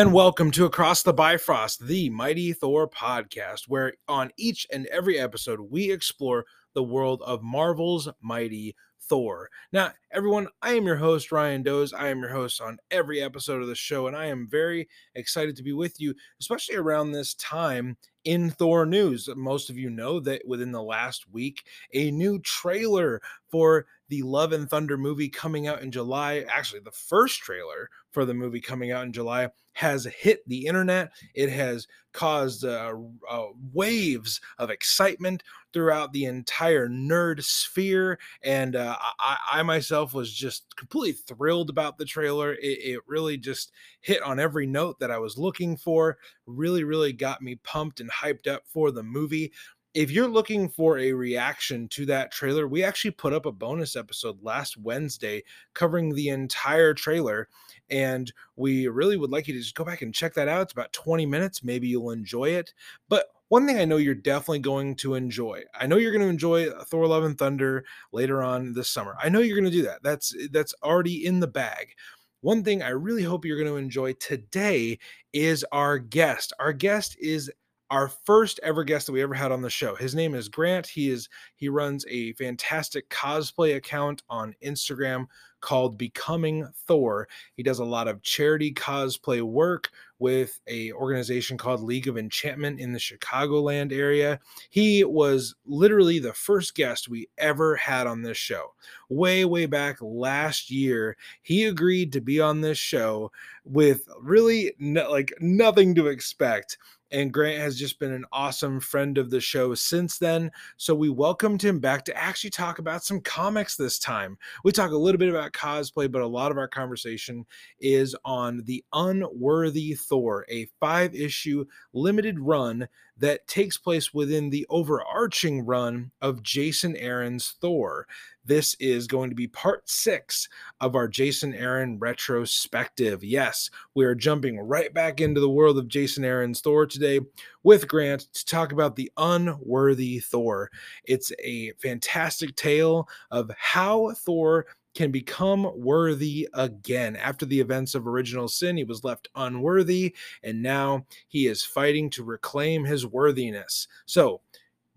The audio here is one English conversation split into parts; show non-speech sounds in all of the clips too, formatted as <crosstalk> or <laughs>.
And welcome to Across the Bifrost, the Mighty Thor podcast, where on each and every episode we explore the world of Marvel's Mighty Thor. Now, everyone, I am your host, Ryan Doze. I am your host on every episode of the show, and I am very excited to be with you, especially around this time in Thor news. Most of you know that within the last week, a new trailer for the Love and Thunder movie coming out in July, actually, the first trailer for the movie coming out in July, has hit the internet. It has caused uh, uh, waves of excitement throughout the entire nerd sphere. And uh, I, I, myself was just completely thrilled about the trailer. It, it really just hit on every note that I was looking for, really, really got me pumped and hyped up for the movie if you're looking for a reaction to that trailer, we actually put up a bonus episode last Wednesday covering the entire trailer. And we really would like you to just go back and check that out. It's about 20 minutes. Maybe you'll enjoy it. But one thing I know you're definitely going to enjoy. I know you're going to enjoy Thor Love and Thunder later on this summer. I know you're going to do that. That's that's already in the bag. One thing I really hope you're going to enjoy today is our guest. Our guest is our first ever guest that we ever had on the show. His name is Grant. He is he runs a fantastic cosplay account on Instagram called Becoming Thor. He does a lot of charity cosplay work with a organization called League of Enchantment in the Chicagoland area. He was literally the first guest we ever had on this show. Way way back last year, he agreed to be on this show with really no, like nothing to expect and Grant has just been an awesome friend of the show since then. So we welcomed him back to actually talk about some comics this time. We talk a little bit about cosplay, but a lot of our conversation is on The Unworthy Thor, a five issue limited run that takes place within the overarching run of Jason Aaron's Thor. This is going to be part six of our Jason Aaron retrospective. Yes, we are jumping right back into the world of Jason Aaron's Thor today with Grant to talk about the unworthy Thor. It's a fantastic tale of how Thor can become worthy again. After the events of original sin, he was left unworthy, and now he is fighting to reclaim his worthiness. So,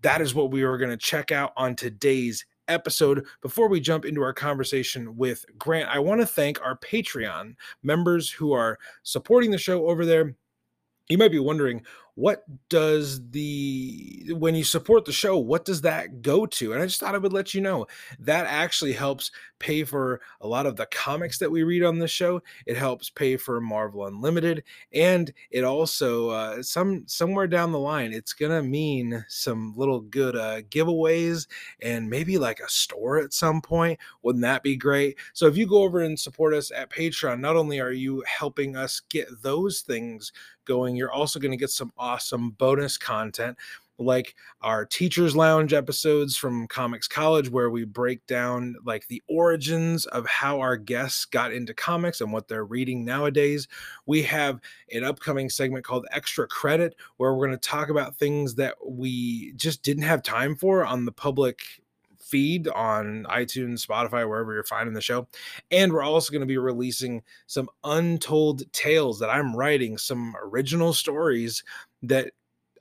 that is what we are going to check out on today's episode. Before we jump into our conversation with Grant, I want to thank our Patreon members who are supporting the show over there. You might be wondering, what does the when you support the show what does that go to? And i just thought i would let you know that actually helps pay for a lot of the comics that we read on the show. It helps pay for marvel unlimited and it also uh, some somewhere down the line it's gonna mean some little good uh, giveaways and maybe like a store at some point. Wouldn't that be great? So if you go over and support us at patreon not only are you helping us get those things going you're also going to get some awesome bonus content like our teachers lounge episodes from comics college where we break down like the origins of how our guests got into comics and what they're reading nowadays we have an upcoming segment called extra credit where we're going to talk about things that we just didn't have time for on the public feed on iTunes, Spotify, wherever you're finding the show. And we're also going to be releasing some untold tales that I'm writing, some original stories that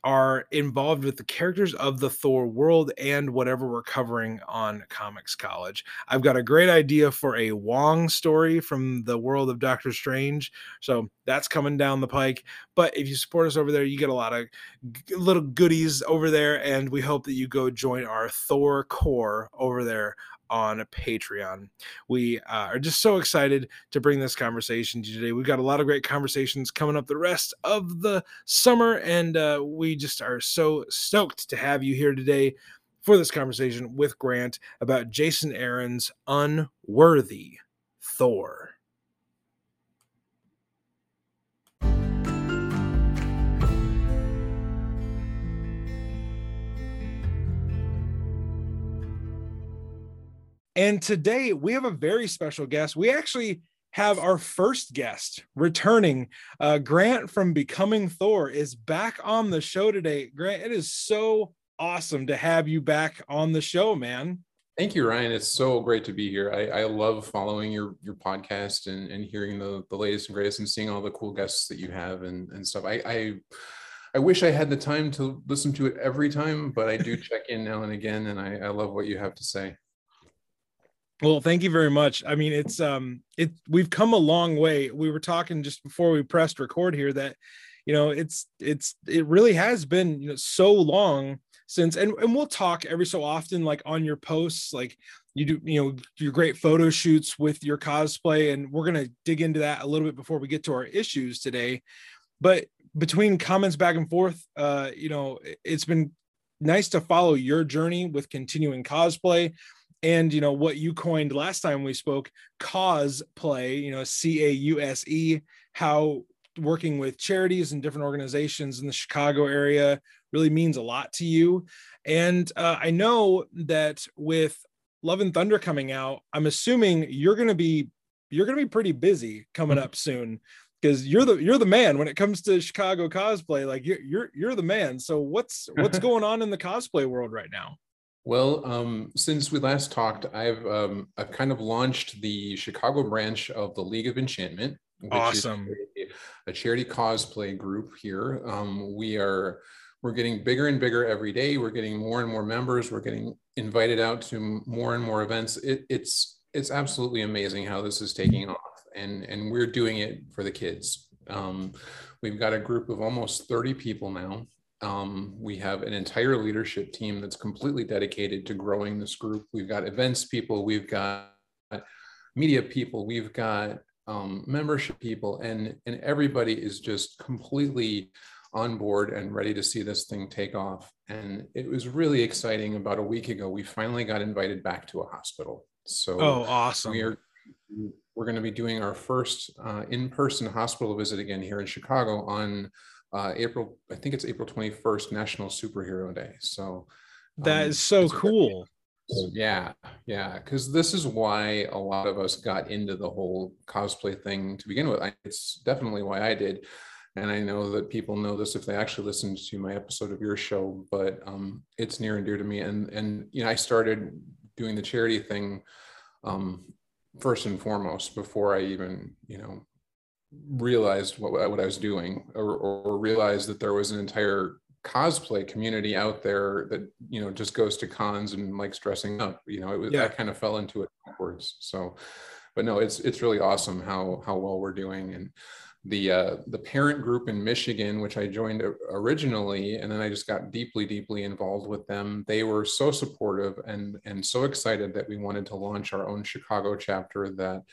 are involved with the characters of the Thor world and whatever we're covering on Comics College. I've got a great idea for a Wong story from the world of Doctor Strange. So that's coming down the pike. But if you support us over there, you get a lot of g- little goodies over there. And we hope that you go join our Thor core over there on Patreon. We uh, are just so excited to bring this conversation to you today. We've got a lot of great conversations coming up the rest of the summer, and uh, we just are so stoked to have you here today for this conversation with Grant about Jason Aaron's Unworthy Thor. And today we have a very special guest. We actually have our first guest returning. Uh, Grant from Becoming Thor is back on the show today. Grant, it is so awesome to have you back on the show, man. Thank you, Ryan. It's so great to be here. I, I love following your your podcast and, and hearing the, the latest and greatest and seeing all the cool guests that you have and, and stuff. I, I I wish I had the time to listen to it every time, but I do <laughs> check in now and again, and I, I love what you have to say. Well, thank you very much. I mean, it's um it we've come a long way. We were talking just before we pressed record here that you know it's it's it really has been you know so long since and, and we'll talk every so often like on your posts like you do you know your great photo shoots with your cosplay and we're going to dig into that a little bit before we get to our issues today but between comments back and forth uh you know it's been nice to follow your journey with continuing cosplay and you know what you coined last time we spoke cosplay you know c-a-u-s-e how working with charities and different organizations in the chicago area really means a lot to you. And uh, I know that with Love and Thunder coming out, I'm assuming you're going to be you're going to be pretty busy coming mm-hmm. up soon because you're the you're the man when it comes to Chicago cosplay. Like you're you're you're the man. So what's what's <laughs> going on in the cosplay world right now? Well, um, since we last talked, I've um, I've kind of launched the Chicago branch of the League of Enchantment, which awesome. is a, a charity cosplay group here. Um, we are we're getting bigger and bigger every day. We're getting more and more members. We're getting invited out to more and more events. It, it's it's absolutely amazing how this is taking off, and and we're doing it for the kids. Um, we've got a group of almost 30 people now. Um, we have an entire leadership team that's completely dedicated to growing this group. We've got events people, we've got media people, we've got um, membership people, and and everybody is just completely on board and ready to see this thing take off. And it was really exciting. About a week ago, we finally got invited back to a hospital. So oh, awesome! We are we're going to be doing our first uh, in-person hospital visit again here in Chicago on uh, April. I think it's April twenty first, National Superhero Day. So that um, is so cool. yeah, yeah, because this is why a lot of us got into the whole cosplay thing to begin with. I, it's definitely why I did and I know that people know this if they actually listened to my episode of your show, but um, it's near and dear to me. And and you know, I started doing the charity thing um, first and foremost before I even you know realized what what I was doing or, or realized that there was an entire cosplay community out there that you know just goes to cons and likes dressing up. You know, it was yeah. I kind of fell into it backwards. So, but no, it's it's really awesome how how well we're doing and the uh, the parent group in Michigan, which I joined originally, and then I just got deeply, deeply involved with them. They were so supportive and and so excited that we wanted to launch our own Chicago chapter that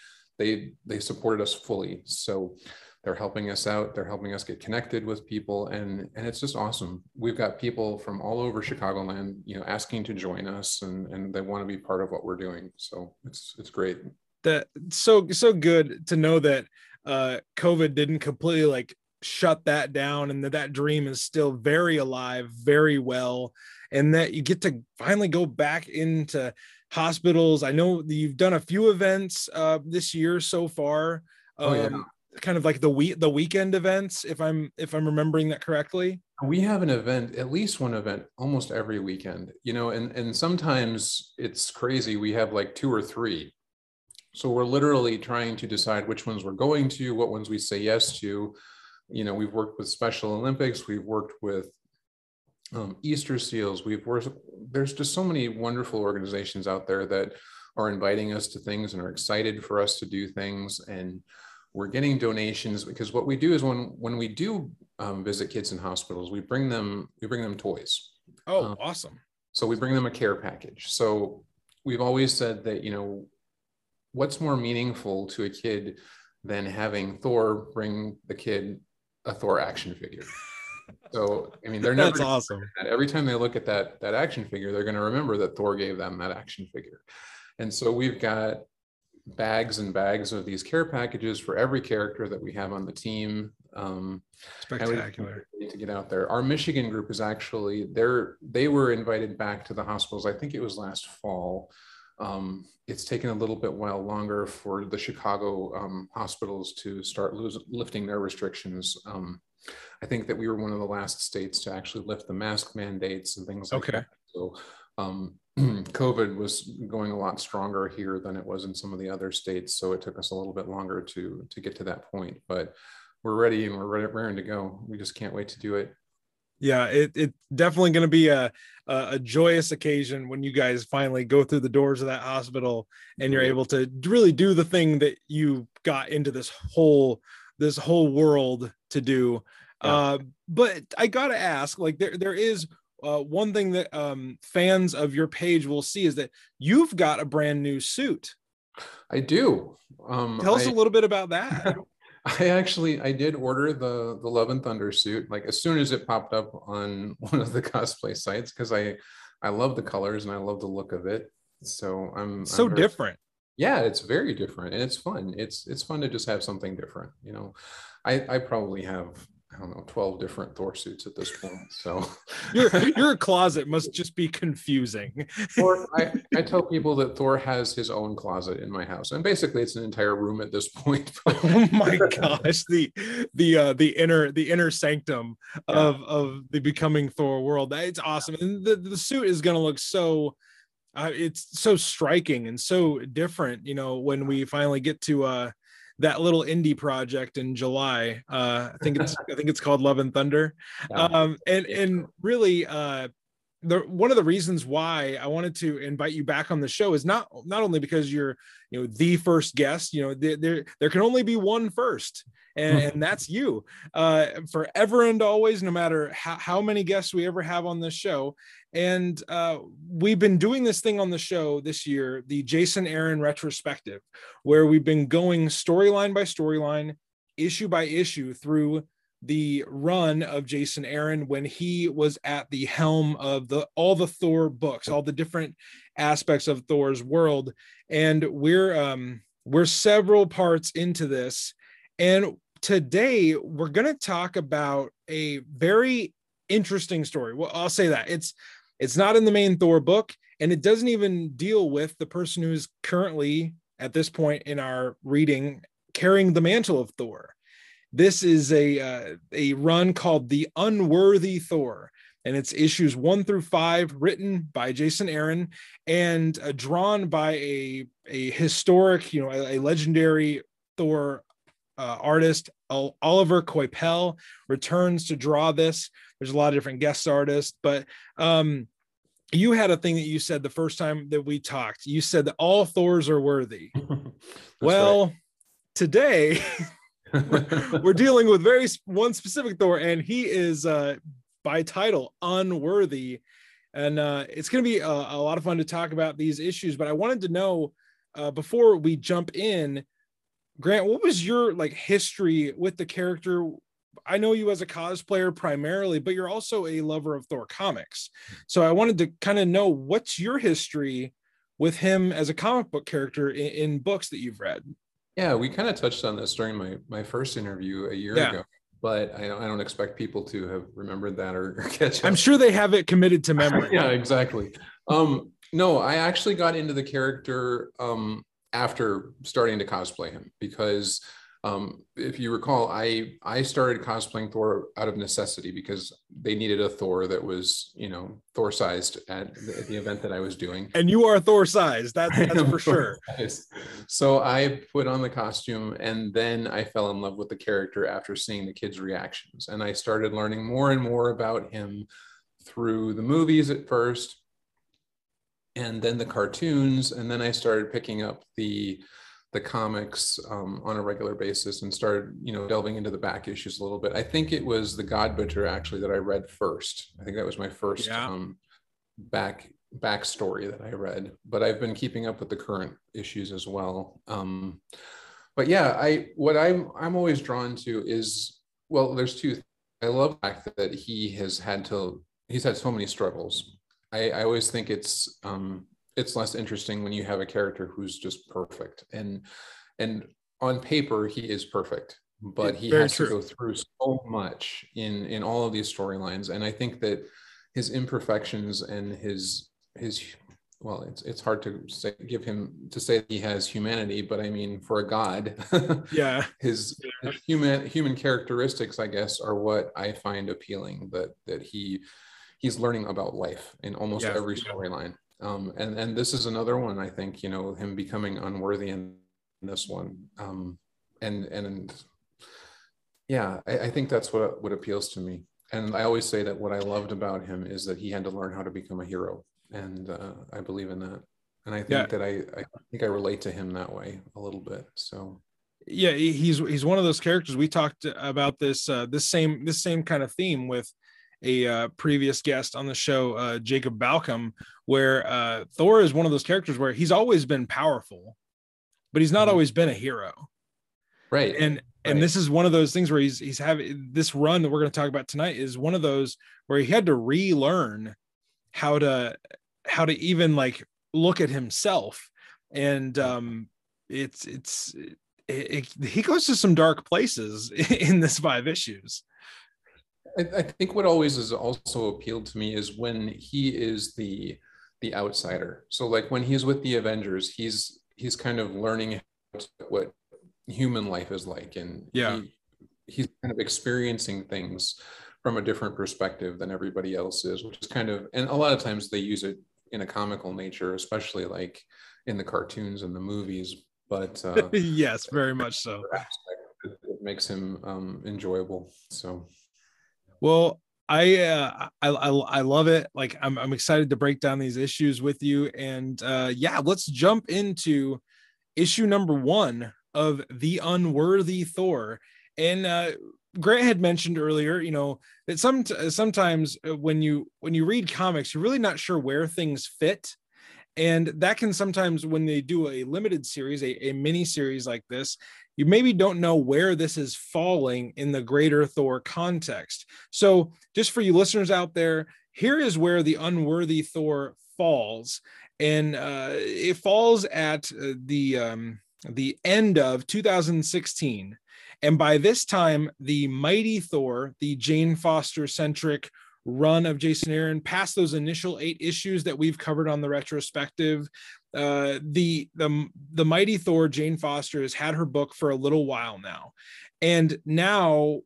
they they supported us fully. So they're helping us out. They're helping us get connected with people, and and it's just awesome. We've got people from all over Chicagoland, you know, asking to join us, and and they want to be part of what we're doing. So it's it's great. That so so good to know that uh covid didn't completely like shut that down and that that dream is still very alive very well and that you get to finally go back into hospitals i know you've done a few events uh this year so far um, oh, yeah. Um, kind of like the week the weekend events if i'm if i'm remembering that correctly we have an event at least one event almost every weekend you know and and sometimes it's crazy we have like two or three so we're literally trying to decide which ones we're going to, what ones we say yes to. You know, we've worked with Special Olympics, we've worked with um, Easter Seals, we've worked, there's just so many wonderful organizations out there that are inviting us to things and are excited for us to do things. And we're getting donations because what we do is when when we do um, visit kids in hospitals, we bring them we bring them toys. Oh, um, awesome! So we bring them a care package. So we've always said that you know what's more meaningful to a kid than having Thor bring the kid a Thor action figure? <laughs> So I mean, they're never that's awesome. Every time they look at that that action figure, they're going to remember that Thor gave them that action figure. And so we've got bags and bags of these care packages for every character that we have on the team. Um, Spectacular to get out there. Our Michigan group is actually they're they were invited back to the hospitals. I think it was last fall um, it's taken a little bit while longer for the Chicago um, hospitals to start lose, lifting their restrictions. Um, I think that we were one of the last states to actually lift the mask mandates and things like okay. that. So um, <clears throat> COVID was going a lot stronger here than it was in some of the other states, so it took us a little bit longer to to get to that point. But we're ready and we're ready, raring to go. We just can't wait to do it. Yeah, it, it's definitely going to be a, a, a joyous occasion when you guys finally go through the doors of that hospital and you're able to really do the thing that you got into this whole this whole world to do. Yeah. Uh, but I gotta ask, like there there is uh, one thing that um, fans of your page will see is that you've got a brand new suit. I do. Um, Tell us I, a little bit about that. <laughs> I actually I did order the the Love and Thunder suit like as soon as it popped up on <laughs> one of the cosplay sites because I I love the colors and I love the look of it. So I'm so I'm very, different. Yeah, it's very different and it's fun. It's it's fun to just have something different. You know, I I probably have I don't know, 12 different Thor suits at this point. So <laughs> your your closet must just be confusing. <laughs> I, I tell people that Thor has his own closet in my house. And basically it's an entire room at this point. <laughs> oh my gosh. The the uh the inner the inner sanctum yeah. of of the becoming Thor world. It's awesome. And the, the suit is gonna look so uh, it's so striking and so different, you know, when we finally get to uh that little indie project in July. Uh, I think it's I think it's called Love and Thunder. Um, and and really, uh, the one of the reasons why I wanted to invite you back on the show is not not only because you're you know the first guest. You know there there, there can only be one first. And, and that's you uh, forever and always, no matter how, how many guests we ever have on this show. And uh, we've been doing this thing on the show this year, the Jason Aaron retrospective, where we've been going storyline by storyline, issue by issue through the run of Jason Aaron when he was at the helm of the all the Thor books, all the different aspects of Thor's world. And we're um we're several parts into this. And today we're going to talk about a very interesting story. Well, I'll say that. It's it's not in the main Thor book, and it doesn't even deal with the person who's currently at this point in our reading carrying the mantle of Thor. This is a uh, a run called The Unworthy Thor, and it's issues one through five, written by Jason Aaron and uh, drawn by a a historic, you know, a, a legendary Thor uh, artist. Oliver Coipel returns to draw this. There's a lot of different guest artists, but um, you had a thing that you said the first time that we talked. You said that all Thors are worthy. <laughs> well, right. today <laughs> <laughs> we're dealing with very one specific Thor, and he is uh, by title unworthy. And uh, it's going to be a, a, lot of fun to talk about these issues. But I wanted to know uh, before we jump in, Grant, what was your like history with the character? I know you as a cosplayer primarily, but you're also a lover of Thor comics. So I wanted to kind of know what's your history with him as a comic book character in, in books that you've read. Yeah, we kind of touched on this during my my first interview a year yeah. ago, but I don't, I don't expect people to have remembered that or, or catch up. I'm sure they have it committed to memory. <laughs> yeah, exactly. Um, no, I actually got into the character um, after starting to cosplay him because um, if you recall, I I started cosplaying Thor out of necessity because they needed a Thor that was you know Thor sized at the, at the event that I was doing. And you are Thor sized, <laughs> that's, that's for sure. So I put on the costume, and then I fell in love with the character after seeing the kids' reactions, and I started learning more and more about him through the movies at first, and then the cartoons, and then I started picking up the the comics um, on a regular basis and started, you know, delving into the back issues a little bit. I think it was the God Butcher actually that I read first. I think that was my first yeah. um, back backstory that I read. But I've been keeping up with the current issues as well. Um, but yeah, I what I'm I'm always drawn to is well, there's two. I love the fact that he has had to he's had so many struggles. I, I always think it's um, it's less interesting when you have a character who's just perfect. And and on paper he is perfect but he Very has true. to go through so much in in all of these storylines. And i think that his imperfections and his his well it's it's hard to say give him to say he has humanity but i mean for a god <laughs> yeah. his, his human human characteristics i guess are what i find appealing that that he he's learning about life in almost yeah, every storyline. Um, and and this is another one I think you know him becoming unworthy in this one. Um, and and yeah, I, I think that's what what appeals to me. And I always say that what I loved about him is that he had to learn how to become a hero, and uh, I believe in that. And I think yeah. that I I think I relate to him that way a little bit. So yeah he's he's one of those characters we talked about this uh this same this same kind of theme with a uh, previous guest on the show uh jacob balcom where uh thor is one of those characters where he's always been powerful but he's not mm-hmm. always been a hero right and right. and this is one of those things where he's he's having this run that we're going to talk about tonight is one of those where he had to relearn how to how to even like look at himself and um it's it's it, it, he goes to some dark places <laughs> in this five issues. I, I, think what always has also appealed to me is when he is the the outsider. So like when he's with the Avengers, he's he's kind of learning what human life is like, and yeah, he, he's kind of experiencing things from a different perspective than everybody else is, which is kind of and a lot of times they use it in a comical nature, especially like in the cartoons and the movies but uh, <laughs> yes, very much so. It makes him um, enjoyable. So, well, I, uh, I, I I love it. Like I'm I'm excited to break down these issues with you, and uh, yeah, let's jump into issue number one of the Unworthy Thor. And uh, Grant had mentioned earlier, you know, that some sometimes when you when you read comics, you're really not sure where things fit and that can sometimes when they do a limited series a, a mini series like this you maybe don't know where this is falling in the greater thor context. So just for you listeners out there here is where the unworthy thor falls. And uh, it falls at uh, the um, the end of 2016 and by this time the mighty thor the jane foster centric run of Jason Aaron past those initial eight issues that we've covered on the retrospective. Uh, the the the mighty Thor Jane Foster has had her book for a little while now, and now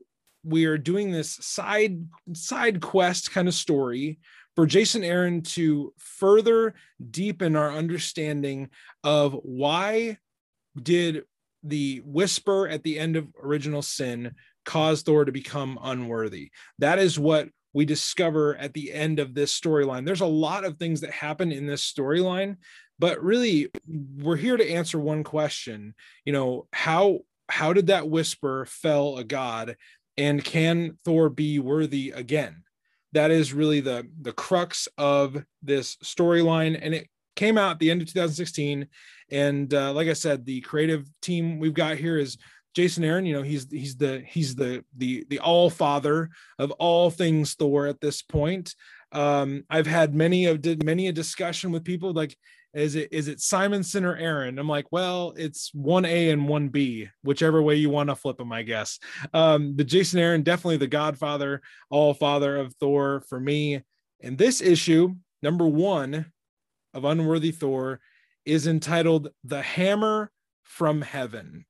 we are doing this side side quest kind of story for Jason Aaron to further deepen our understanding of why did the whisper at the end of original sin cause Thor to become unworthy. That is what we discover at the end of this storyline. There's a lot of things that happen in this storyline, but really we're here to answer one question. You know, how how did that whisper fell a god and can Thor be worthy again? That is really the the crux of this storyline and it came out at the end of 2016 and uh, like I said the creative team we've got here is Jason Aaron, you know, he's he's the he's the the the all father of all things Thor at this point. Um, I've had many of did many a discussion with people like, is it is it Simonson or Aaron? I'm like, well, it's one A and one B, whichever way you want to flip them, I guess. Um, but Jason Aaron, definitely the Godfather, all father of Thor for me. And this issue, number one of Unworthy Thor, is entitled "The Hammer from Heaven."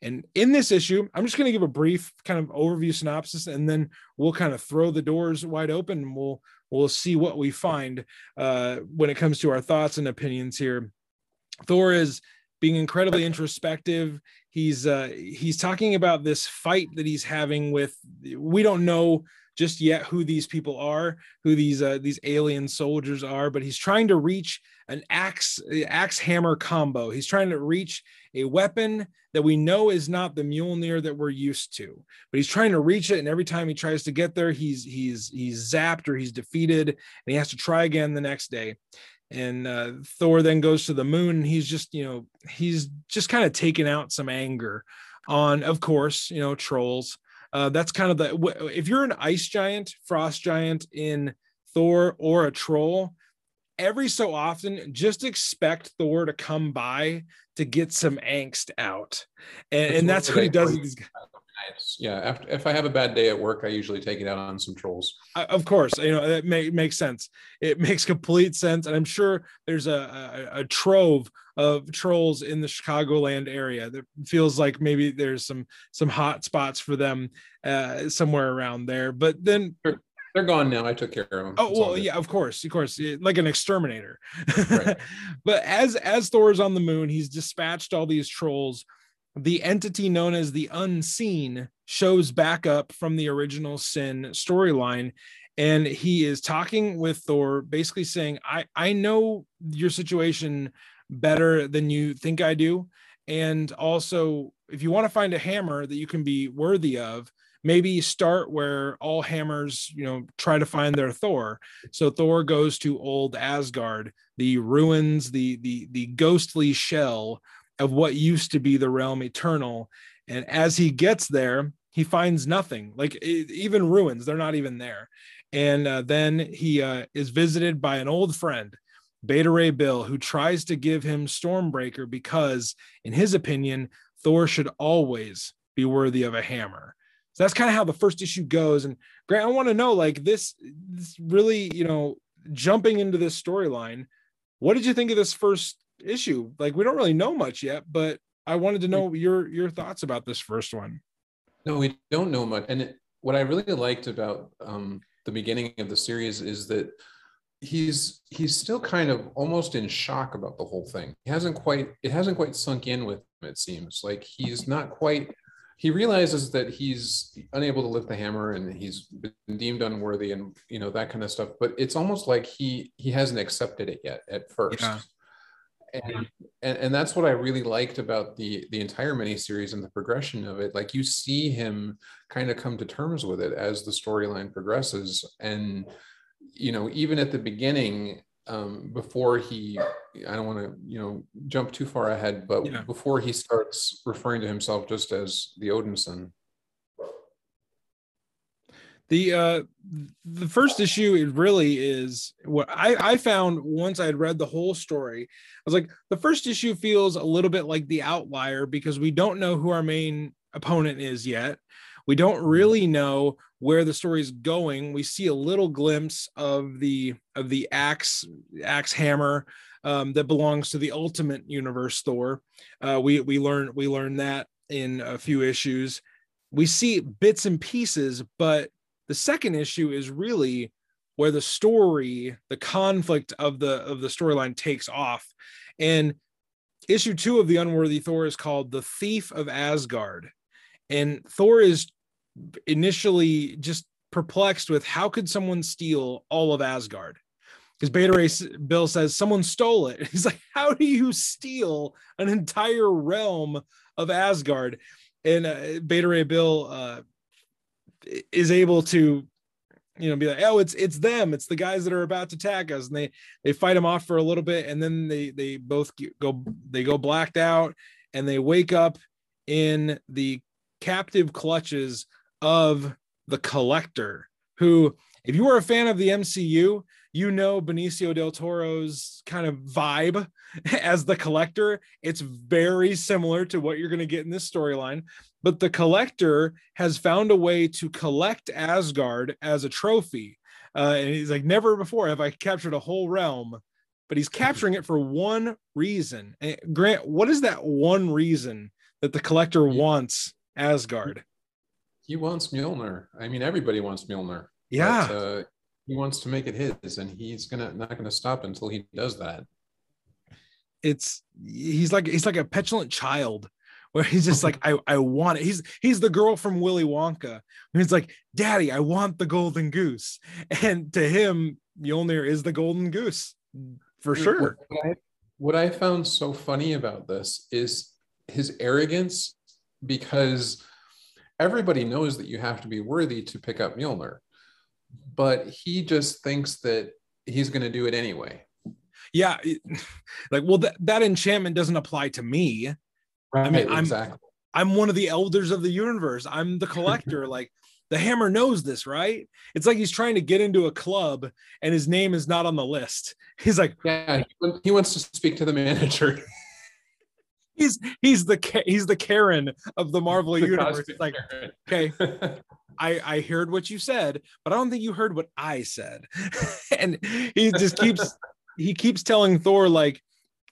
And in this issue, I'm just going to give a brief kind of overview synopsis, and then we'll kind of throw the doors wide open. And we'll we'll see what we find uh, when it comes to our thoughts and opinions here. Thor is being incredibly introspective. He's uh, he's talking about this fight that he's having with. We don't know just yet who these people are, who these uh, these alien soldiers are, but he's trying to reach an axe axe hammer combo. He's trying to reach a weapon that we know is not the Mjolnir that we're used to, but he's trying to reach it, and every time he tries to get there, he's he's he's zapped or he's defeated, and he has to try again the next day. And uh, Thor then goes to the moon, and he's just you know he's just kind of taking out some anger on, of course, you know trolls. Uh, that's kind of the if you're an ice giant, frost giant in Thor or a troll, every so often just expect Thor to come by to get some angst out. And that's, and that's what he does. Yeah, after, if I have a bad day at work, I usually take it out on some trolls. of course, you know that may, makes sense. It <laughs> makes complete sense, and I'm sure there's a, a, a trove of trolls in the Chicagoland area. That feels like maybe there's some some hot spots for them uh, somewhere around there. But then there, they're gone now. I took care of them. Oh well, yeah, of course, of course, like an exterminator. Right. <laughs> but as as Thor's on the moon, he's dispatched all these trolls. The entity known as the Unseen shows back up from the original Sin storyline, and he is talking with Thor, basically saying, "I I know your situation better than you think I do, and also if you want to find a hammer that you can be worthy of." Maybe you start where all hammers you know try to find their thor. So thor goes to old asgard the ruins the the the ghostly shell of what used to be the realm eternal. And as he gets there he finds nothing. Like it, even ruins they're not even there. And uh, then he uh, is visited by an old friend beta ray bill who tries to give him stormbreaker because in his opinion thor should always be worthy of a hammer so that's kind of how the first issue goes. And Grant, I want to know like this, this really, you know, jumping into this storyline. What did you think of this first issue? Like we don't really know much yet, but I wanted to know your your thoughts about this first one. No, we don't know much. And it, what I really liked about um, the beginning of the series is that he's he's still kind of almost in shock about the whole thing. He hasn't quite it hasn't quite sunk in with him. It seems like he's not quite he realizes that he's unable to lift the hammer and he's been deemed unworthy and you know that kind of stuff. But it's almost like he he hasn't accepted it yet at first. Yeah. and, and and that's what i really liked about the the entire miniseries and the progression of it. Like you see him kind of come to terms with it as the storyline progresses. And you know even at the beginning um, before he i don't want to you know jump too far ahead but yeah. before he starts referring to himself just as the odinson the uh the first issue it really is what i i found once i had read the whole story i was like the first issue feels a little bit like the outlier because we don't know who our main opponent is yet we don't really know where the story is going. We see a little glimpse of the of the axe axe hammer um, that belongs to the Ultimate Universe Thor. Uh, we we learn we learn that in a few issues. We see bits and pieces, but the second issue is really where the story, the conflict of the of the storyline takes off. And issue two of the Unworthy Thor is called "The Thief of Asgard," and Thor is initially just perplexed with how could someone steal all of Asgard? Because Beta Ray Bill says someone stole it. <laughs> He's like, how do you steal an entire realm of Asgard? And uh, Beta Ray Bill uh, is able to, you know, be like, oh, it's it's them. It's the guys that are about to attack us, and they they fight them off for a little bit, and then they they both go they go blacked out, and they wake up in the captive clutches of the collector, who, if you are a fan of the MCU, you know Benicio del Toro's kind of vibe <laughs> as the collector. It's very similar to what you're going to get in this storyline. But the collector has found a way to collect Asgard as a trophy. Uh, and he's like, never before have I captured a whole realm, but he's capturing it for one reason. And Grant, what is that one reason that the collector wants Asgard? He wants Mjolnir. I mean, everybody wants Mjolnir. Yeah. But, uh, he wants to make it his, and he's gonna not gonna stop until he does that. It's he's like he's like a petulant child where he's just like I, I want it. He's he's the girl from Willy Wonka. He's like, Daddy, I want the golden goose. <laughs> And to him, Mjolnir is the golden goose for sure. What I, what I found so funny about this is his arrogance because everybody knows that you have to be worthy to pick up Mjolnir, but he just thinks that he's going to do it anyway. Yeah, <laughs> like well, that that enchantment doesn't apply to me. Right, I mean, I'm exactly. I'm one of the elders of the universe. I'm the collector. <laughs> like the hammer knows this, right? It's like he's trying to get into a club and his name is not on the list. <laughs> He's like, yeah, he wants to speak to the manager. He's he's the he's the Karen of the Marvel the universe. It's like, okay, <laughs> I I heard what you said, but I don't think you heard what I said. <laughs> and he just keeps <laughs> he keeps telling Thor like,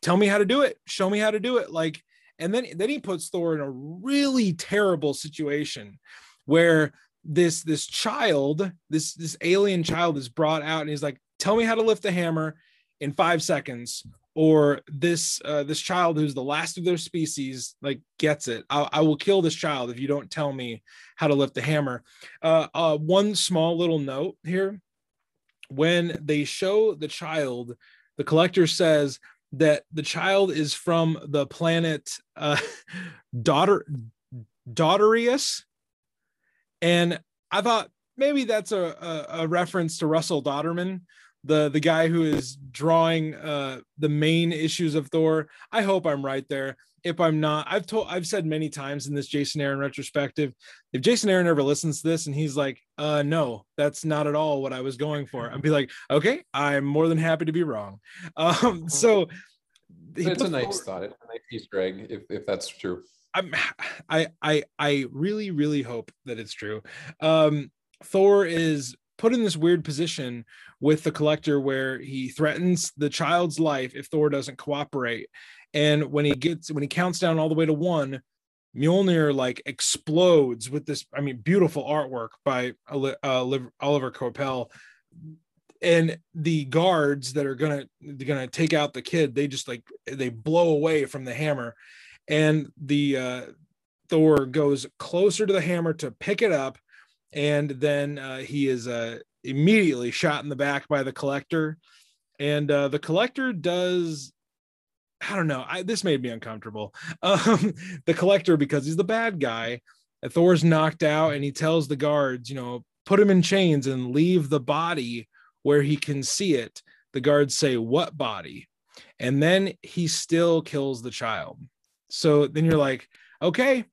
tell me how to do it, show me how to do it, like, and then then he puts Thor in a really terrible situation where this this child, this this alien child is brought out and he's like, tell me how to lift the hammer in five seconds or this uh, this child who's the last of their species like gets it. I, I, will kill this child if you don't tell me how to lift the hammer. Uh, uh, one small little note here. When they show the child the collector says that the child is from the planet uh, <laughs> daughter Dauterius and i thought maybe that's a, a, a reference to russell dauterman the the guy who is drawing uh the main issues of Thor. I hope I'm right there. If I'm not, I've told I've said many times in this Jason Aaron retrospective, if Jason Aaron ever listens to this and he's like, uh no, that's not at all what I was going for, I'd be like, okay, I'm more than happy to be wrong. <laughs> Um so it's a nice thought. It's a nice Easter egg if, if that's true. I'm <sighs> I I I really, really hope that it's true. Um Thor is put in this weird position with the collector where he threatens the child's life if Thor doesn't cooperate. And when he gets when he counts down all the way to one, Mjolnir like explodes with this, I mean, beautiful artwork by uh, Oliver Coipel. And the guards that are gonna gonna take out the kid, they just like they blow away from the hammer, and the uh, Thor goes closer to the hammer to pick it up, and then uh, he is uh, immediately shot in the back by the collector. And uh, the collector does i don't know I, this made me uncomfortable. <laughs> Um, the collector because he's the bad guy thor's knocked out and he tells the guards you know put him in chains and leave the body where he can see it. The guards say what body? And then he still kills the child. So then you're like okay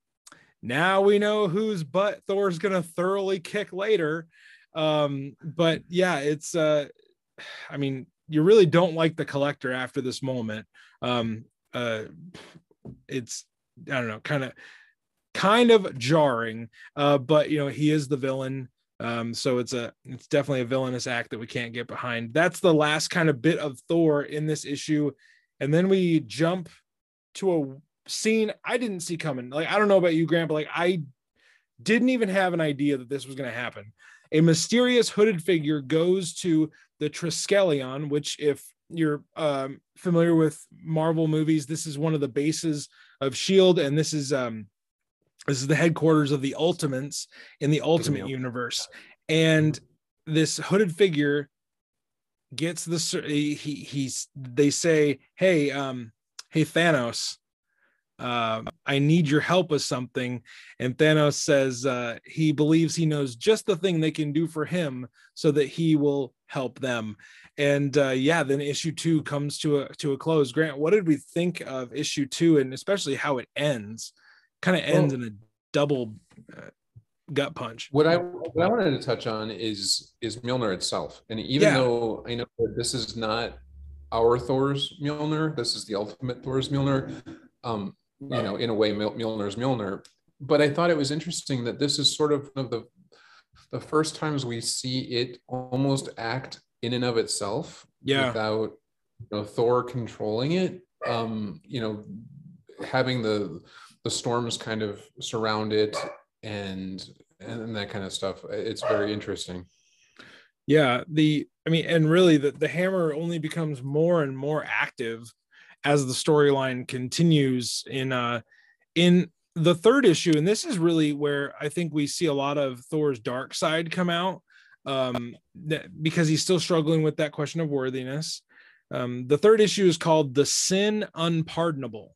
now we know whose butt Thor's gonna thoroughly kick later. Um, but yeah, it's uh I mean, you really don't like the collector after this moment. Um, uh it's I don't know, kind of kind of jarring. Uh, but you know, he is the villain. Um, so it's a it's definitely a villainous act that we can't get behind. That's the last kind of bit of Thor in this issue. And then we jump to a scene I didn't see coming. Like I don't know about you, Grant, but like I didn't even have an idea that this was going to happen. A mysterious hooded figure goes to the Triskelion, which, if you're um, familiar with Marvel movies, this is one of the bases of Shield, and this is um, this is the headquarters of the Ultimates in the Ultimate Universe. And this hooded figure gets the he he's they say, "Hey, um, hey Thanos, uh, I need your help with something. And Thanos says uh, he believes he knows just the thing they can do for him so that he will help them. And uh, yeah, then issue two comes to a to a close. Grant, what did we think of issue two, and especially how it ends? Kind of ends well, in a double uh, gut punch. What I what I wanted to touch on is is Mjolnir itself, and even yeah. though I know that this is not our Thor's Mjolnir, this is the ultimate Thor's Mjolnir. Um, you know, in a way, Mjolnir's Mjolnir. But I thought it was interesting that this is sort of one of the the first times we see it almost act in and of itself, yeah, without you know, Thor controlling it. Um, you know, having the the storms kind of surround it and and that kind of stuff. It's very interesting. Yeah, the I mean, and really, the the hammer only becomes more and more active as the storyline continues in uh in the third issue and this is really where i think we see a lot of thor's dark side come out um that, because he's still struggling with that question of worthiness. Um the third issue is called the sin unpardonable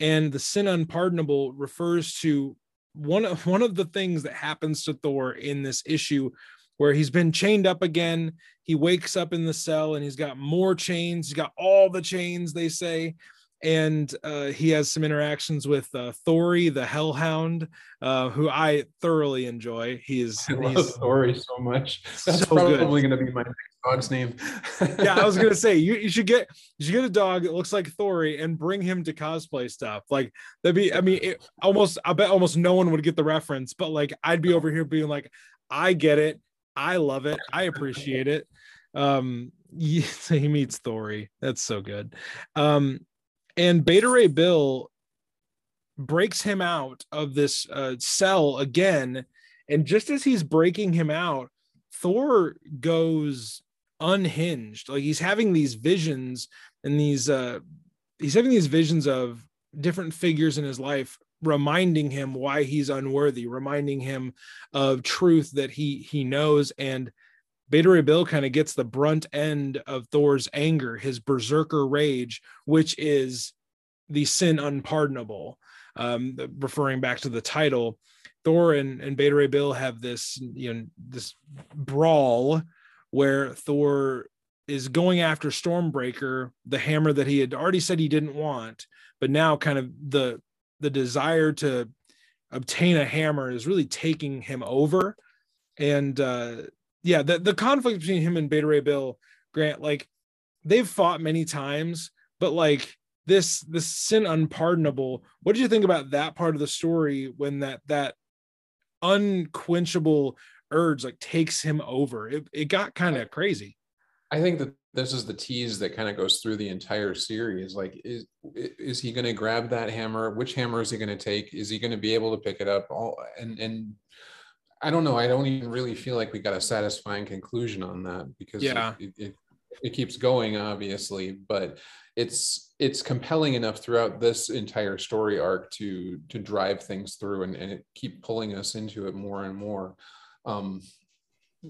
and the sin unpardonable refers to one of one of the things that happens to thor in this issue where he's been chained up again. He wakes up in the cell and he's got more chains. He's got all the chains, they say. And uh, he has some interactions with uh, Thori, the Hellhound, uh, who I thoroughly enjoy. He's, I love he's Thori so much. That's so probably going to be my next dog's name. <laughs> yeah, I was going to say you, you should get you should get a dog that looks like Thori and bring him to cosplay stuff. Like that'd be. I mean, it, almost. I bet almost no one would get the reference, but like I'd be over here being like, I get it I love it. I appreciate it. Um, he <laughs> meets Thori. That's so good. Um, and Beta Ray Bill breaks him out of this uh, cell again And just as he's breaking him out, Thor goes unhinged. Like he's having these visions and these uh he's having these visions of different figures in his life reminding him why he's unworthy, reminding him of truth that he he knows and Beta Bill kind of gets the brunt end of Thor's anger, his berserker rage, which is the sin unpardonable. Um, referring back to the title, Thor and, and Beta Ray Bill have this, you know, this brawl where Thor is going after Stormbreaker, the hammer that he had already said he didn't want, but now kind of the the desire to obtain a hammer is really taking him over. And uh yeah, the, the conflict between him and Beta Ray Bill, Grant, like they've fought many times, but like this this sin unpardonable. What did you think about that part of the story when that that unquenchable urge like takes him over? It it got kind of crazy. I think that this is the tease that kind of goes through the entire series. Like, is is he going to grab that hammer? Which hammer is he going to take? Is he going to be able to pick it up? All and and I don't know. I don't even really feel like we got a satisfying conclusion on that because yeah. it, it, it keeps going, obviously, but it's it's compelling enough throughout this entire story arc to to drive things through and, and keep pulling us into it more and more. Um,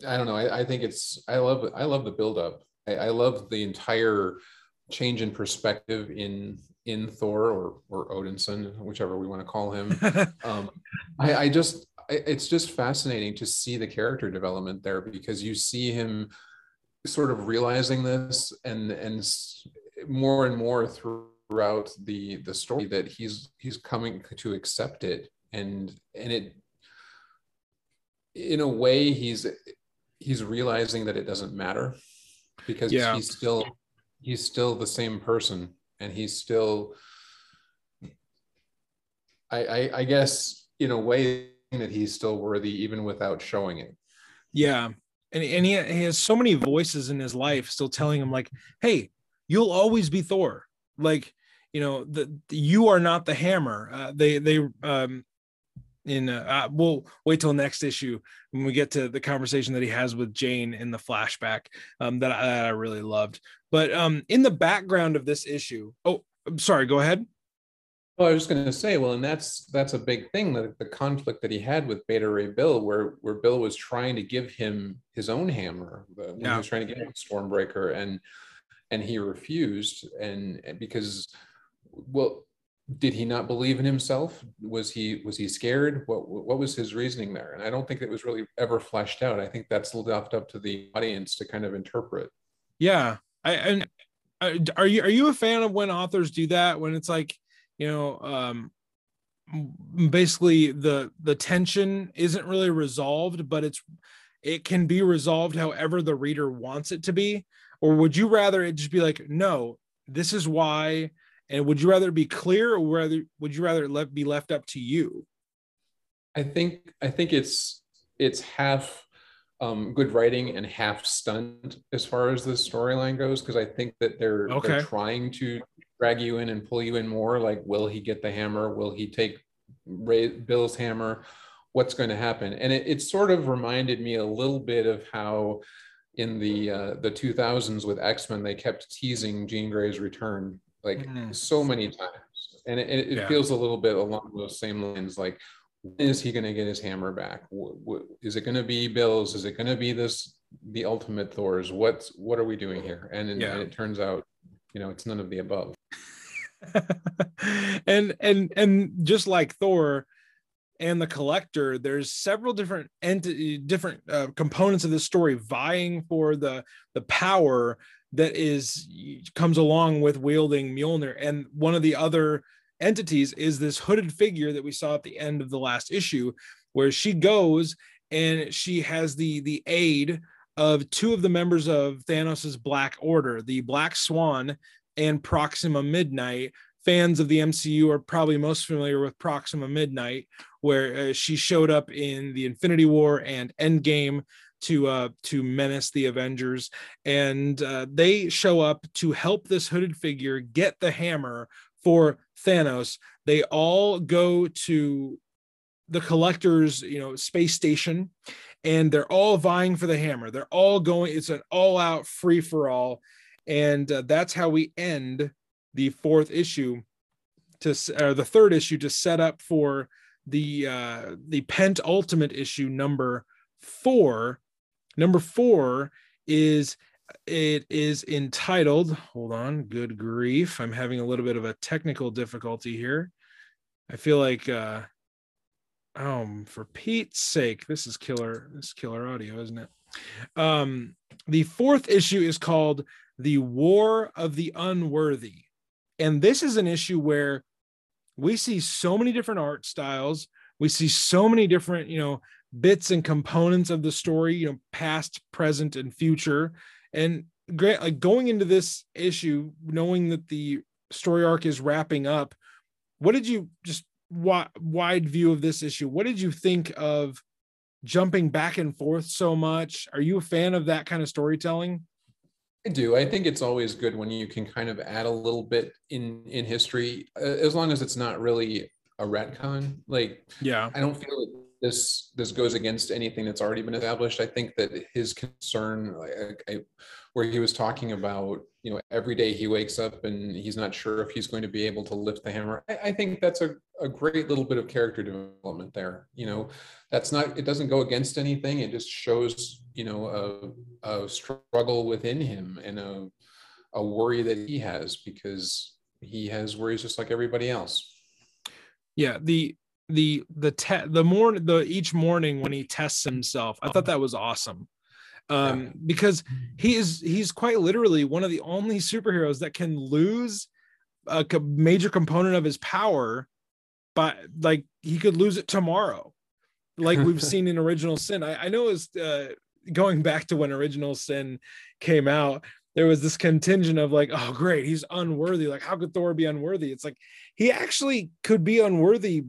I don't know. I, I think it's I love I love the buildup. I, I love the entire change in perspective in in Thor or or Odinson, whichever we want to call him. <laughs> um, I, I just it's just fascinating to see the character development there because you see him sort of realizing this and and more and more throughout the the story that he's he's coming to accept it and and it in a way he's he's realizing that it doesn't matter because yeah. he's still he's still the same person and he's still I, I i guess in a way that he's still worthy even without showing it. Yeah. And, and he, he has so many voices in his life still telling him like hey you'll always be thor. Like you know the, the you are not the hammer. Uh, they they um in uh, uh, we'll wait till next issue when we get to the conversation that he has with Jane in the flashback um, that, I, that I really loved. But um, in the background of this issue, oh, I'm sorry, go ahead. Well, I was just going to say, well, and that's that's a big thing that the conflict that he had with Beta Ray Bill, where where Bill was trying to give him his own hammer, when yeah. he was trying to get him Stormbreaker, and and he refused, and because well, did he not believe in himself? Was he was he scared? What what was his reasoning there? And i don't think it was really ever fleshed out. I think that's left up to the audience to kind of interpret. Yeah. I and uh, are you are you a fan of when authors do that? When it's like you know um basically the the tension isn't really resolved but it's it can be resolved however the reader wants it to be? Or would you rather it just be like no this is why and would you rather be clear or rather would you rather let be left up to you? I think I think it's it's half um, good writing and half stunt as far as the storyline goes because I think that they're okay. they're trying to drag you in and pull you in more. Like, will he get the hammer? Will he take Ray, Bill's hammer? What's going to happen? And it, it sort of reminded me a little bit of how in the uh, the 2000s with X Men they kept teasing Jean Grey's return like mm-hmm. so many times. And it, it yeah. feels a little bit along those same lines. Like, when is he going to get his hammer back? Is it going to be Bill's? Is it going to be this the ultimate Thor's? What's what are we doing here? And, and, yeah. and it turns out, you know, it's none of the above. <laughs> and and and just like Thor and the collector, there's several different entity, different uh, components of this story vying for the the power that is comes along with wielding Mjolnir. And one of the other entities is this hooded figure that we saw at the end of the last issue, where she goes and she has the the aid of two of the members of Thanos's Black Order, the Black Swan and Proxima Midnight. Fans of the MCU are probably most familiar with Proxima Midnight, where uh, she showed up in the Infinity War and Endgame to uh to menace the avengers. And uh, they show up to help this hooded figure get the hammer for thanos. They all go to the collector's you know space station and they're all vying for the hammer. They're all going it's an all out free for all and uh, that's how we end the fourth issue to or the third issue to set up for the uh the pent ultimate issue number four number four is it is entitled hold on good grief i'm having a little bit of a technical difficulty here. I feel like uh um for pete's sake this is killer this is killer audio isn't it? Um the fourth issue is called the war of the unworthy. And this is an issue where we see so many different art styles. We see so many different you know bits and components of the story you know past present and future and great like going into this issue knowing that the story arc is wrapping up what did you just wide, wide view of this issue what did you think of jumping back and forth so much are you a fan of that kind of storytelling I do. I think it's always good when you can kind of add a little bit in in history, uh, as long as it's not really a retcon. Like, yeah, I don't feel this this goes against anything that's already been established. I think that his concern, I, I, where he was talking about, you know, every day he wakes up and he's not sure if he's going to be able to lift the hammer. I, I think that's a, a great little bit of character development there. You know, that's not it doesn't go against anything. It just shows, you know, a, a struggle within him and a a worry that he has because he has worries just like everybody else. Yeah, the the the te- the morning the each morning when he tests himself i thought that was awesome. Um yeah. because he is he's quite literally one of the only superheroes that can lose a co- major component of his power but like he could lose it tomorrow like we've <laughs> seen in original sin. I, I know it's uh going back to when original sin came out there was this contingent of like oh great he's unworthy like how could thor be unworthy? It's like he actually could be unworthy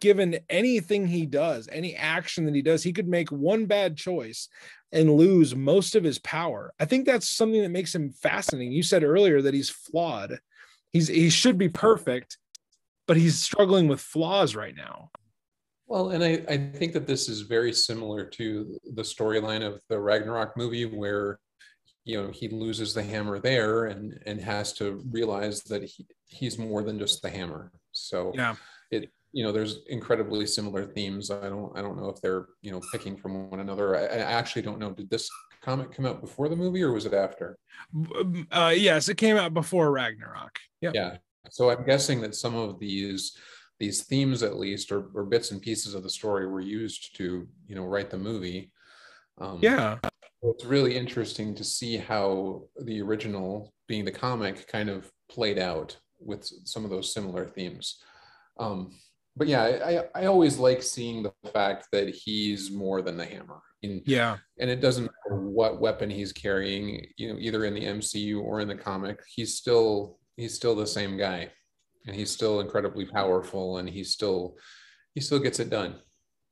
given anything he does, any action that he does, he could make one bad choice and lose most of his power. I think that's something that makes him fascinating. You said earlier that he's flawed. He's he should be perfect, but he's struggling with flaws right now. Well, and I, I think that this is very similar to the storyline of the Ragnarok movie where you know he loses the hammer there and and has to realize that he, he's more than just the hammer. So yeah, it you know there's incredibly similar themes. I don't i don't know if they're you know picking from one another. I, I actually don't know. Did this comic come out before the movie or was it after? Uh, yes it came out before ragnarok. Yeah yeah. So i'm guessing that some of these these themes at least or, or bits and pieces of the story were used to you know write the movie. Um, yeah. it's really interesting to see how the original being the comic kind of played out with some of those similar themes. Um, but yeah, I, I always like seeing the fact that he's more than the hammer. In, yeah. And it doesn't matter what weapon he's carrying, you know, either in the MCU or in the comic, he's still he's still the same guy. And he's still incredibly powerful and he's still he still gets it done.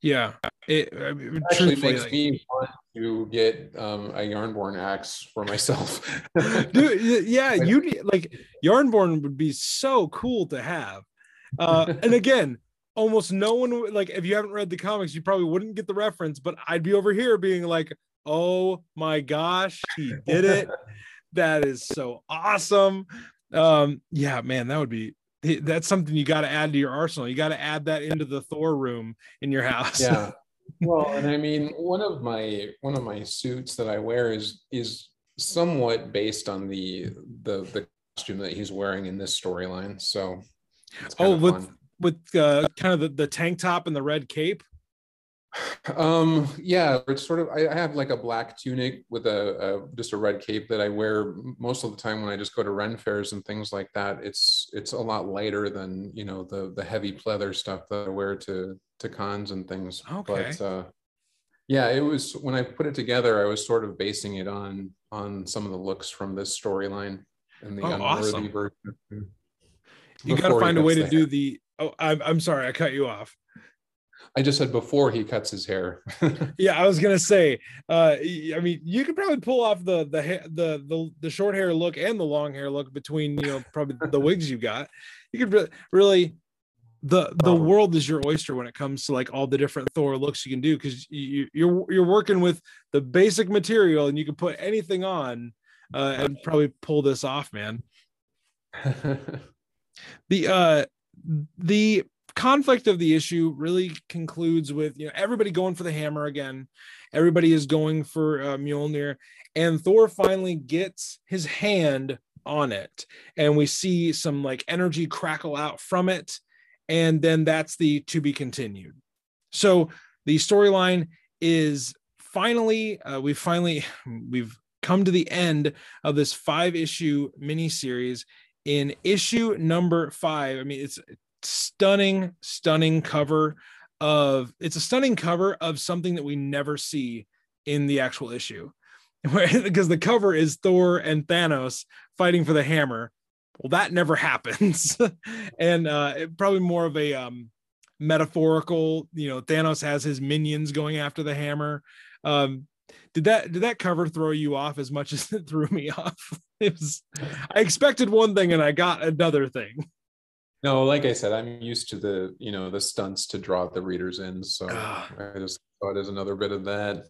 Yeah. It, it actually makes like, me want to get um, a Jarnbjorn axe for myself. <laughs> Dude, yeah, <laughs> you like Jarnbjorn would be so cool to have. Uh, and again, almost no one like if you haven't read the comics, you probably wouldn't get the reference, but I'd be over here being like, oh my gosh, he did it. <laughs> that is so awesome. Um, yeah, man, that would be that's something you got to add to your arsenal. You got to add that into the Thor room in your house. Yeah. <laughs> Well, and I mean, one of my one of my suits that I wear is is somewhat based on the the the costume that he's wearing in this storyline. So, oh, with fun with uh, kind of the, the tank top and the red cape? Um, yeah, it's sort of. I, have like a black tunic with a, a, just a red cape that I wear most of the time when I just go to Ren fairs and things like that. It's it's a lot lighter than you know the the heavy pleather stuff that I wear to to cons and things. Okay. But uh, yeah, it was when I put it together, I was sort of basing it on on some of the looks from this storyline and the oh, unworthy awesome. version. You got to find a way to do the Oh, I'm, I'm sorry, I cut you off. I just said before he cuts his hair. <laughs> yeah, I was gonna say. Uh, I mean, you could probably pull off the the the the the short hair look and the long hair look between you know probably <laughs> the wigs you got. You could really the the oh. world is your oyster when it comes to like all the different Thor looks you can do because you, you're you're working with the basic material and you can put anything on uh, and probably pull this off, man. <laughs> the uh the conflict of the issue really concludes with you know everybody going for the hammer again. Everybody is going for uh, Mjolnir, and Thor finally gets his hand on it, and we see some like energy crackle out from it and then that's the to be continued. So the storyline is finally uh, we've finally <laughs> we've come to the end of this five issue mini series in issue number five. I mean, it's stunning, stunning cover of it's a stunning cover of something that we never see in the actual issue. <laughs> because the cover is Thor and Thanos fighting for the hammer well that never <laughs> happens and uh probably more of a um metaphorical you know thanos has his minions going after the hammer um did that did that cover throw you off as much as <laughs> it threw me off it <laughs> was i expected one thing and i got another thing no like i said i'm used to the you know the stunts to draw the readers in so i just thought there's another bit of that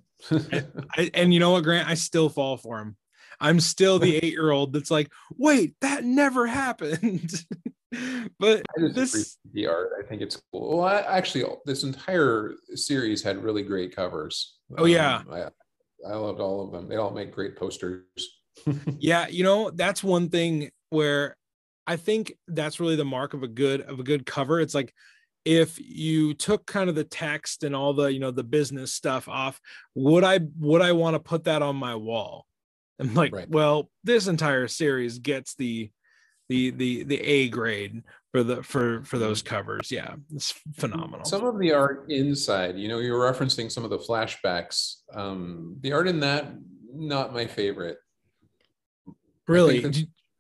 I, and you know what grant i still fall for him I'm still the <laughs> eight year old that's like, wait, that never happened. <laughs> but this the art, I think it's cool. Well, I, actually, this entire series had really great covers. Oh yeah, um, I, I loved all of them. They all make great posters. Yeah, you know that's one thing where I think that's really the mark of a good of a good cover. It's like if you took kind of the text and all the you know the business stuff off would i would i want to put that on my wall I'm like, right. well, this entire series gets the the the the A grade for the for for those mm-hmm. covers. Yeah, it's phenomenal. Some of the art inside, you know, you're referencing some of the flashbacks. Um, the art in that, not my favorite. Really,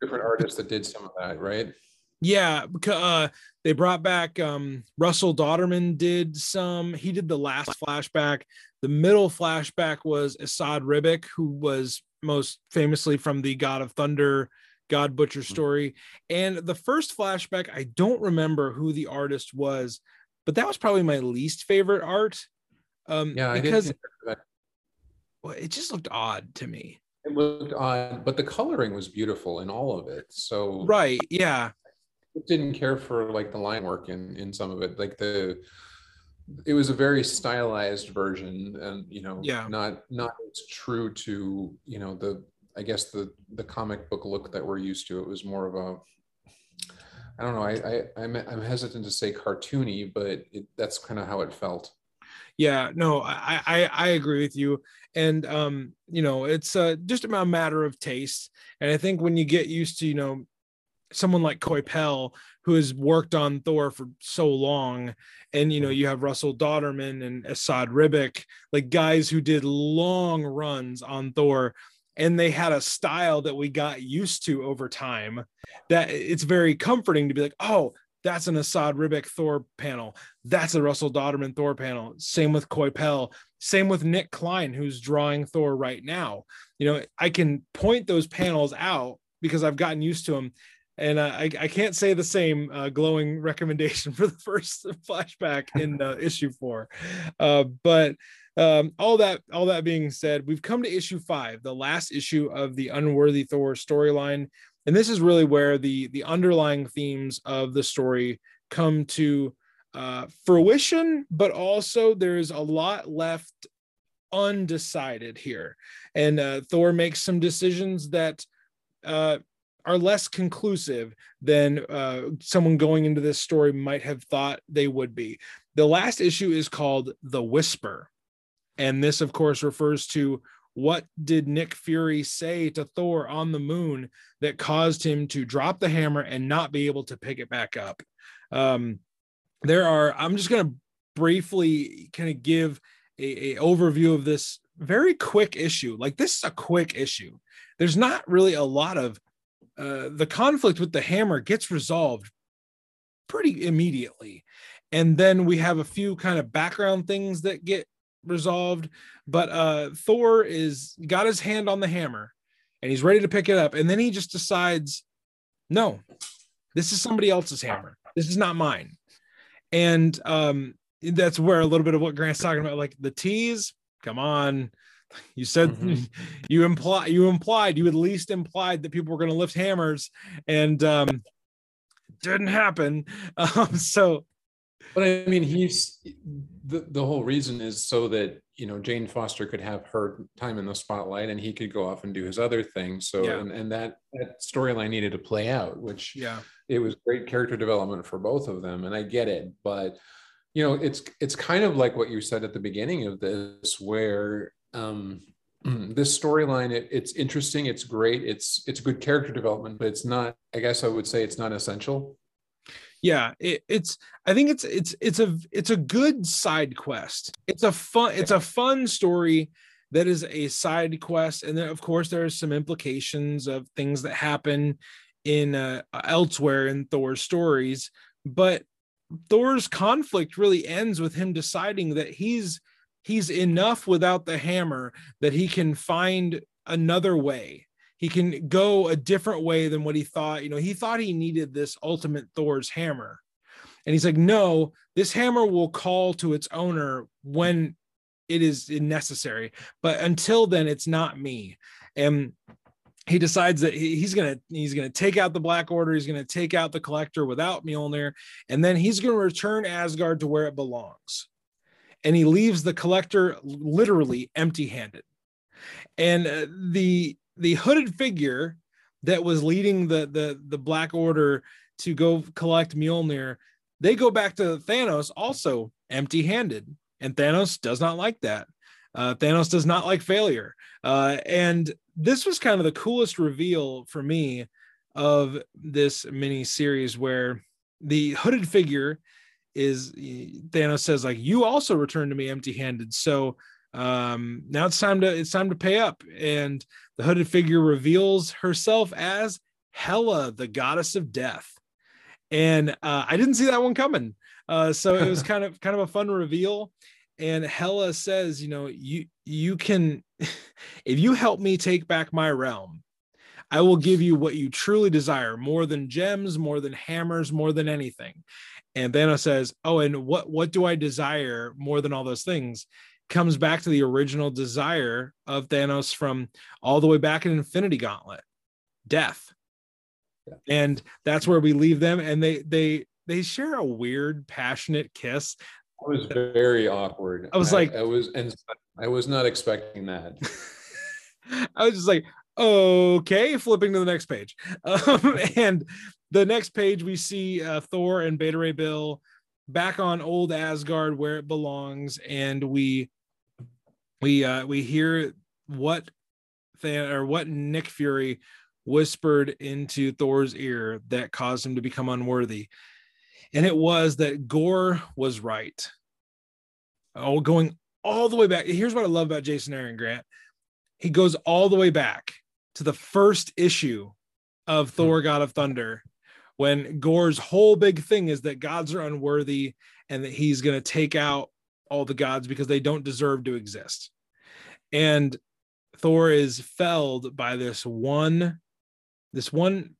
different artists that did some of that, right? Yeah, because uh, they brought back um, Russell Dauterman did some. He did the last flashback. The middle flashback was Esad Ribic, who was most famously from the God of Thunder, God Butcher hmm. story. And the first flashback, I don't remember who the artist was, but that was probably my least favorite art. Um, yeah, because well, it just looked odd to me. It looked odd, but the coloring was beautiful in all of it. So right, yeah. Didn't care for like the line work in in some of it, like the it was a very stylized version and you know yeah not not as true to you know the i guess the the comic book look that we're used to it was more of a i don't know i, I i'm, I'm hesitant to say cartoony but it, that's kind of how it felt yeah no i i, I agree with you and um you know it's uh, just a matter of taste and i think when you get used to you know someone like Coipel who has worked on Thor for so long, and you know you have Russell Dauterman and Esad Ribic, like guys who did long runs on Thor, and they had a style that we got used to over time. That it's very comforting to be like, oh, that's an Esad Ribic Thor panel. That's a Russell Dauterman Thor panel. Same with Coipel. Same with Nic Klein, who's drawing Thor right now. You know, I can point those panels out because I've gotten used to them and uh, I, I can't say the same uh, glowing <laughs> recommendation for the first <laughs> flashback in uh, <laughs> issue four uh, but um, all that all that being said we've come to issue five the last issue of the unworthy thor storyline and this is really where the the underlying themes of the story come to uh, fruition but also there's a lot left undecided here and uh, thor makes some decisions that uh, are less conclusive than uh, someone going into this story might have thought they would be. The last issue is called The Whisper. And this, of course, refers to what did Nick Fury say to Thor on the moon that caused him to drop the hammer and not be able to pick it back up? Um, there are, I'm just going to briefly kind of give a, a overview of this very quick issue. Like, this is a quick issue. There's not really a lot of uh, the conflict with the hammer gets resolved pretty immediately. And then we have a few kind of background things that get resolved. But uh, Thor is got his hand on the hammer and he's ready to pick it up. And then he just decides, no, this is somebody else's hammer. This is not mine. and um, that's where a little bit of what Grant's talking about, like the tease. Come on, <laughs> you said mm-hmm. <laughs> you imply you implied you at least implied that people were going to lift hammers, and um, didn't happen. <laughs> Um, so, but I mean, he's the the whole reason is so that you know Jane Foster could have her time in the spotlight and he could go off and do his other thing. So yeah. and, and that that storyline needed to play out, which yeah, it was great character development for both of them, and I get it, but you know it's it's kind of like what you said at the beginning of this where um <clears throat> this storyline it, it's interesting it's great it's it's good character development but it's not i guess i would say it's not essential yeah it, it's i think it's it's it's a it's a good side quest. It's a fun it's a fun story that is a side quest. And then of course there are some implications of things that happen in uh, elsewhere in thor's stories. But thor's conflict really ends with him deciding that he's he's enough without the hammer that he can find another way he can go a different way than what he thought. You know, he thought he needed this ultimate Thor's hammer. And he's like, no, this hammer will call to its owner when it is necessary. But until then, it's not me. And he decides that he's gonna he's gonna take out the Black Order, he's gonna take out the Collector without Mjolnir, and then he's gonna return Asgard to where it belongs. And he leaves the Collector literally empty-handed. And uh, the the hooded figure that was leading the the the Black Order to go collect Mjolnir, they go back to Thanos also empty-handed, and Thanos does not like that. Uh, Thanos does not like failure, uh, and this was kind of the coolest reveal for me of this mini series where the hooded figure is Thanos says like you also returned to me empty-handed, so um, now it's time to it's time to pay up and the hooded figure reveals herself as Hela, the goddess of death. And uh, I didn't see that one coming. Uh, so it was <laughs> kind of kind of a fun reveal. And Hela says, you know, you you can <laughs> if you help me take back my realm, I will give you what you truly desire, more than gems, more than hammers, more than anything. And Thanos says, "Oh, and what what do I desire more than all those things?" Comes back to the original desire of Thanos from all the way back in Infinity Gauntlet, death. Yeah. And that's where we leave them and they they they share a weird passionate kiss. It was very awkward. I was I, like I was and I was not expecting that. <laughs> I was just like, okay, flipping to the next page. <laughs> Um, and the next page we see uh, Thor and Beta Ray Bill back on old Asgard where it belongs, and we we uh we hear what Than or what Nick Fury whispered into Thor's ear that caused him to become unworthy. And it was that Gorr was right. Oh, going all the way back. Here's what I love about Jason Aaron Grant. He goes all the way back to the first issue of hmm. Thor God of Thunder when Gorr's whole big thing is that gods are unworthy and that he's going to take out all the gods because they don't deserve to exist. And Thor is felled by this one, this one,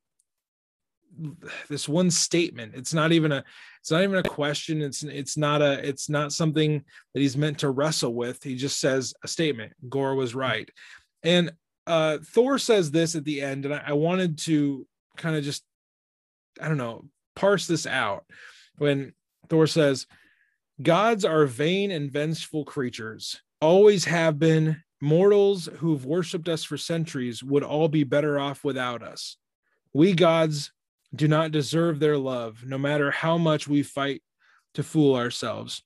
this one statement. It's not even a, it's not even a question. It's it's not a, it's not something that he's meant to wrestle with. He just says a statement. Gorr was right. And uh Thor says this at the end, and I, I wanted to kind of just, I don't know, parse this out when Thor says, Gods are vain and vengeful creatures, always have been. Mortals who've worshipped us for centuries would all be better off without us. We gods do not deserve their love, no matter how much we fight to fool ourselves.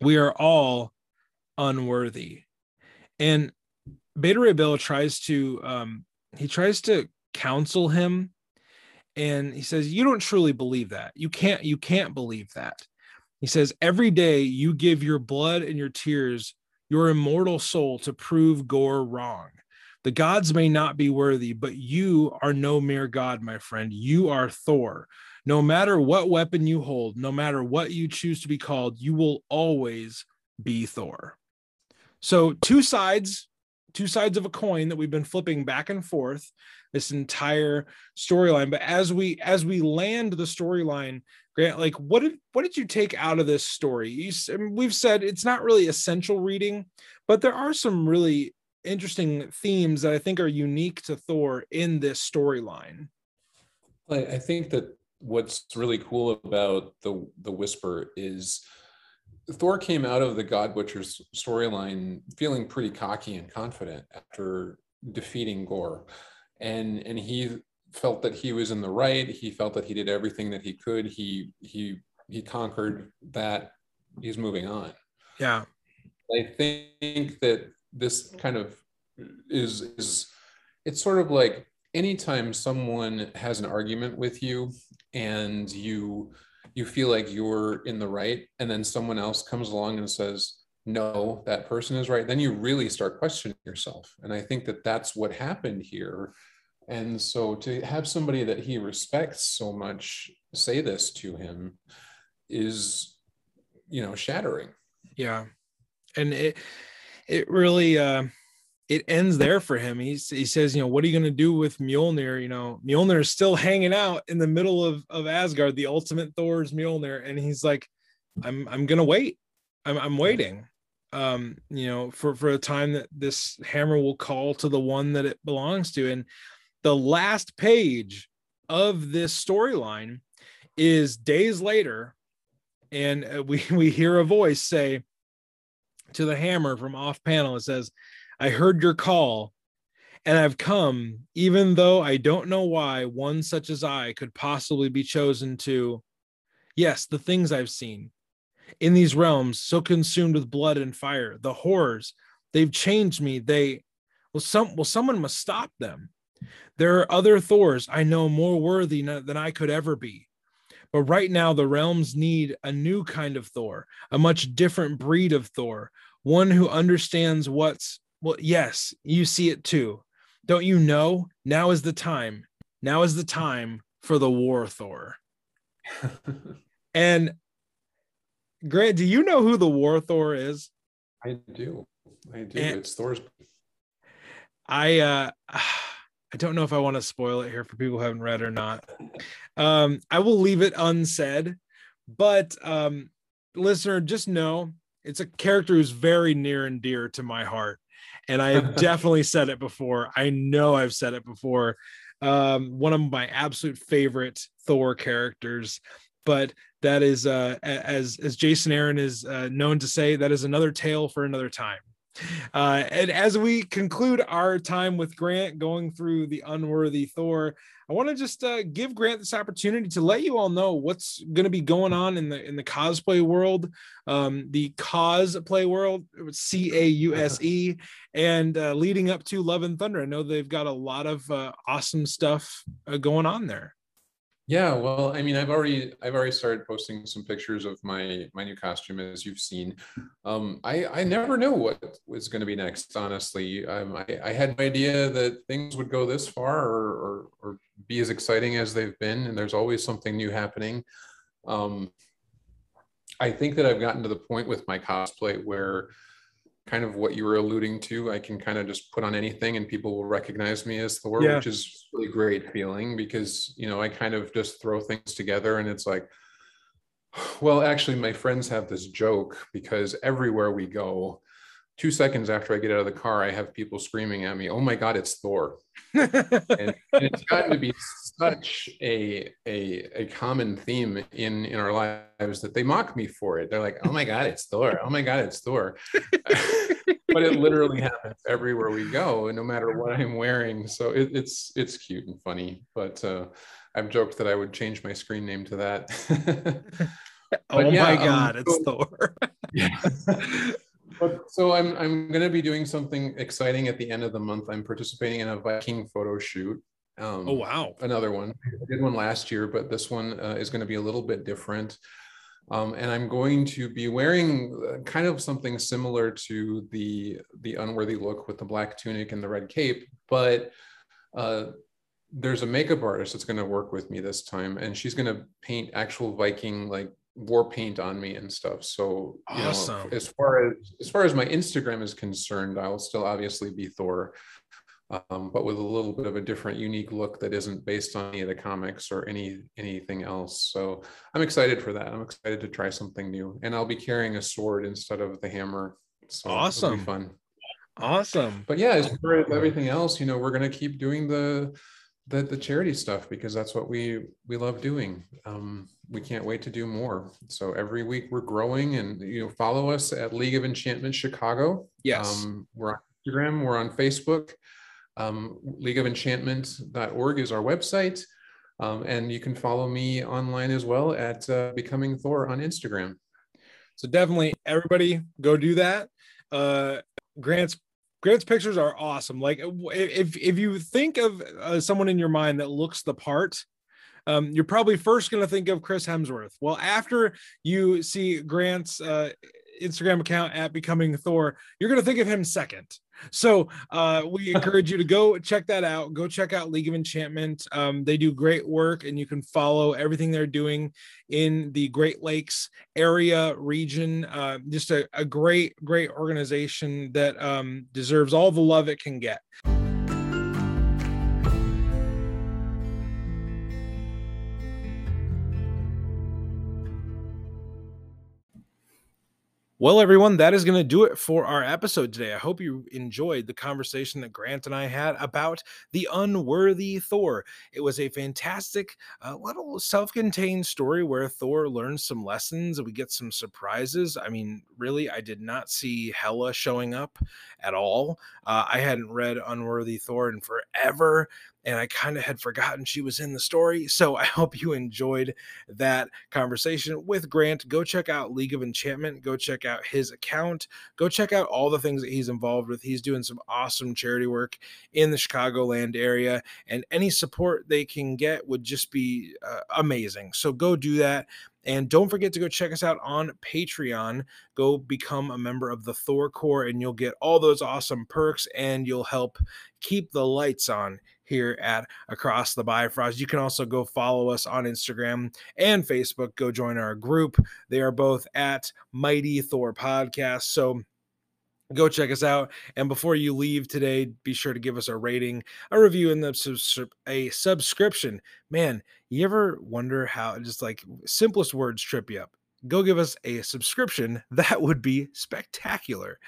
We are all unworthy. And Beta Ray Bill tries to um, he tries to counsel him and he says you don't truly believe that you can't you can't believe that he says, Every day you give your blood and your tears, your immortal soul to prove Gorr wrong. The gods may not be worthy, but you are no mere god, my friend. You are Thor. No matter what weapon you hold, no matter what you choose to be called, you will always be Thor. So, two sides two sides of a coin that we've been flipping back and forth this entire storyline. But as we as we land the storyline, Grant, like what did what did you take out of this story? You, we've said it's not really essential reading, but there are some really interesting themes that I think are unique to Thor in this storyline. I think that what's really cool about the the whisper is Thor came out of the God Butcher's storyline feeling pretty cocky and confident after defeating Gorr, and and he felt that he was in the right. He felt that he did everything that he could. He he he conquered that. He's moving on. Yeah, I think that this kind of is is it's sort of like anytime someone has an argument with you and you you feel like you're in the right and then someone else comes along and says no that person is right then you really start questioning yourself. And i think that that's what happened here. And so to have somebody that he respects so much say this to him is you know shattering. Yeah. And it it really uh it ends there for him. He's, he says, you know, what are you going to do with Mjolnir? You know, Mjolnir is still hanging out in the middle of, of Asgard, the ultimate Thor's Mjolnir. And he's like, I'm, I'm going to wait. I'm, I'm waiting, um, you know, for, for a time that this hammer will call to the one that it belongs to. And the last page of this storyline is days later. And uh, we, <laughs> we hear a voice say to the hammer from off panel, it says, I heard your call, and I've come, even though I don't know why one such as I could possibly be chosen to. Yes, the things I've seen in these realms, so consumed with blood and fire, the horrors, they've changed me. They, well, some, well, someone must stop them. There are other Thors I know more worthy than I could ever be. But right now, the realms need a new kind of Thor, a much different breed of Thor, one who understands what's well, yes, you see it too. Don't you know? Now is the time. Now is the time for the war Thor. <laughs> and Grant, do you know who the war Thor is? I do. I do. And it's Thor's. I uh <sighs> I don't know if I want to spoil it here for people who haven't read or not. Um, I will leave it unsaid, but um, listener, just know it's a character who's very near and dear to my heart and I have definitely said it before. I know I've said it before. Um, one of my absolute favorite Thor characters, but that is uh, as as Jason Aaron is uh, known to say, that is another tale for another time. Uh, and as we conclude our time with Grant going through the unworthy Thor, I want to just uh, give Grant this opportunity to let you all know what's going to be going on in the in the cosplay world, um, the cosplay world, C A U S E, and uh, leading up to Love and Thunder. I know they've got a lot of uh, awesome stuff uh, going on there. Yeah, well, I mean, I've already I've already started posting some pictures of my my new costume, as you've seen. Um, I I never know what was going to be next. Honestly, um, I I had no idea that things would go this far or, or or be as exciting as they've been, and there's always something new happening. Um, I think that I've gotten to the point with my cosplay where kind of what you were alluding to. I can kind of just put on anything and people will recognize me as Thor, yeah. which is really great feeling because, you know, I kind of just throw things together and it's like, <sighs> well, actually, my friends have this joke because everywhere we go, two seconds after I get out of the car, I have people screaming at me, "Oh my God, it's Thor!" <laughs> and, and, it's gotten to be such a, a a common theme in in our lives that they mock me for it. They're like, "Oh my God, it's Thor! Oh my God, it's Thor!" <laughs> but it literally happens everywhere we go, and no matter what I'm wearing. So it, it's it's cute and funny. But uh, I've joked that I would change my screen name to that. <laughs> oh yeah, my um, God, um, it's so, Thor! yeah. <laughs> But, so I'm I'm going to be doing something exciting at the end of the month. I'm participating in a Viking photo shoot. Um, oh wow! Another one. I did one last year, but this one uh, is going to be a little bit different. Um, and I'm going to be wearing uh, kind of something similar to the the unworthy look with the black tunic and the red cape, but uh, there's a makeup artist that's going to work with me this time, and she's going to paint actual Viking like war paint on me and stuff. So awesome. know, as far as as far as my Instagram is concerned, I'll still obviously be Thor, um, but with a little bit of a different, unique look that isn't based on any of the comics or any anything else. So I'm excited for that. I'm excited to try something new, and I'll be carrying a sword instead of the hammer. So awesome, fun. Awesome. But yeah, as far as everything else, you know, we're gonna keep doing the the the charity stuff because that's what we we love doing. Um, we can't wait to do more. So every week we're growing, and you know, follow us at League of Enchantment Chicago. Yes, um, we're on Instagram, we're on Facebook. Um, leagueofenchantment.org is our website. Um, and you can follow me online as well at uh, Becoming Thor on Instagram. So definitely, everybody go do that. Uh, Grant's Grant's pictures are awesome. Like if if you think of uh, someone in your mind that looks the part, um, you're probably first going to think of Chris Hemsworth. Well, after you see Grant's uh, Instagram account at Becoming Thor, you're going to think of him second. So uh, <laughs> we encourage you to go check that out. Go check out League of Enchantment. Um, they do great work, and you can follow everything they're doing in the Great Lakes area region. Uh, just a, a, great, great organization that um, deserves all the love it can get. Well, everyone, that is going to do it for our episode today. I hope you enjoyed the conversation that Grant and I had about the unworthy Thor. It was a fantastic, uh, little self contained story where Thor learns some lessons. And we get some surprises. I mean, really, I did not see Hela showing up at all. Uh, I hadn't read Unworthy Thor in forever and I kind of had forgotten she was in the story. So <laughs> I hope you enjoyed that conversation with Grant. Go check out League of Enchantment. Go check out his account. Go check out all the things that he's involved with. He's doing some awesome charity work in the Chicagoland area, and any support they can get would just be uh, amazing. So go do that. And don't forget to go check us out on Patreon. Go become a member of the Thor Corps, and you'll get all those awesome perks and you'll help keep the lights on here at Across the Bifrost. You can also go follow us on Instagram and Facebook. Go join our group. They are both at Mighty Thor Podcast. So go check us out and before you leave today be sure to give us a rating a review and the a subscription man you ever wonder how just like simplest words trip you up go give us a subscription. <laughs> That would be spectacular.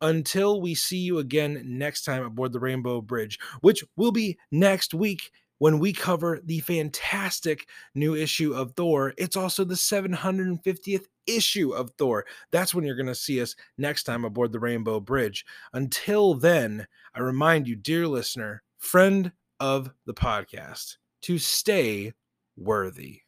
Until we see you again next time aboard the Rainbow Bridge, which will be next week when we cover the fantastic new issue of Thor. It's also the 750th issue of Thor. That's when you're going to see us next time aboard the Rainbow Bridge. Until then, I remind you, dear listener, friend of the podcast, to stay worthy.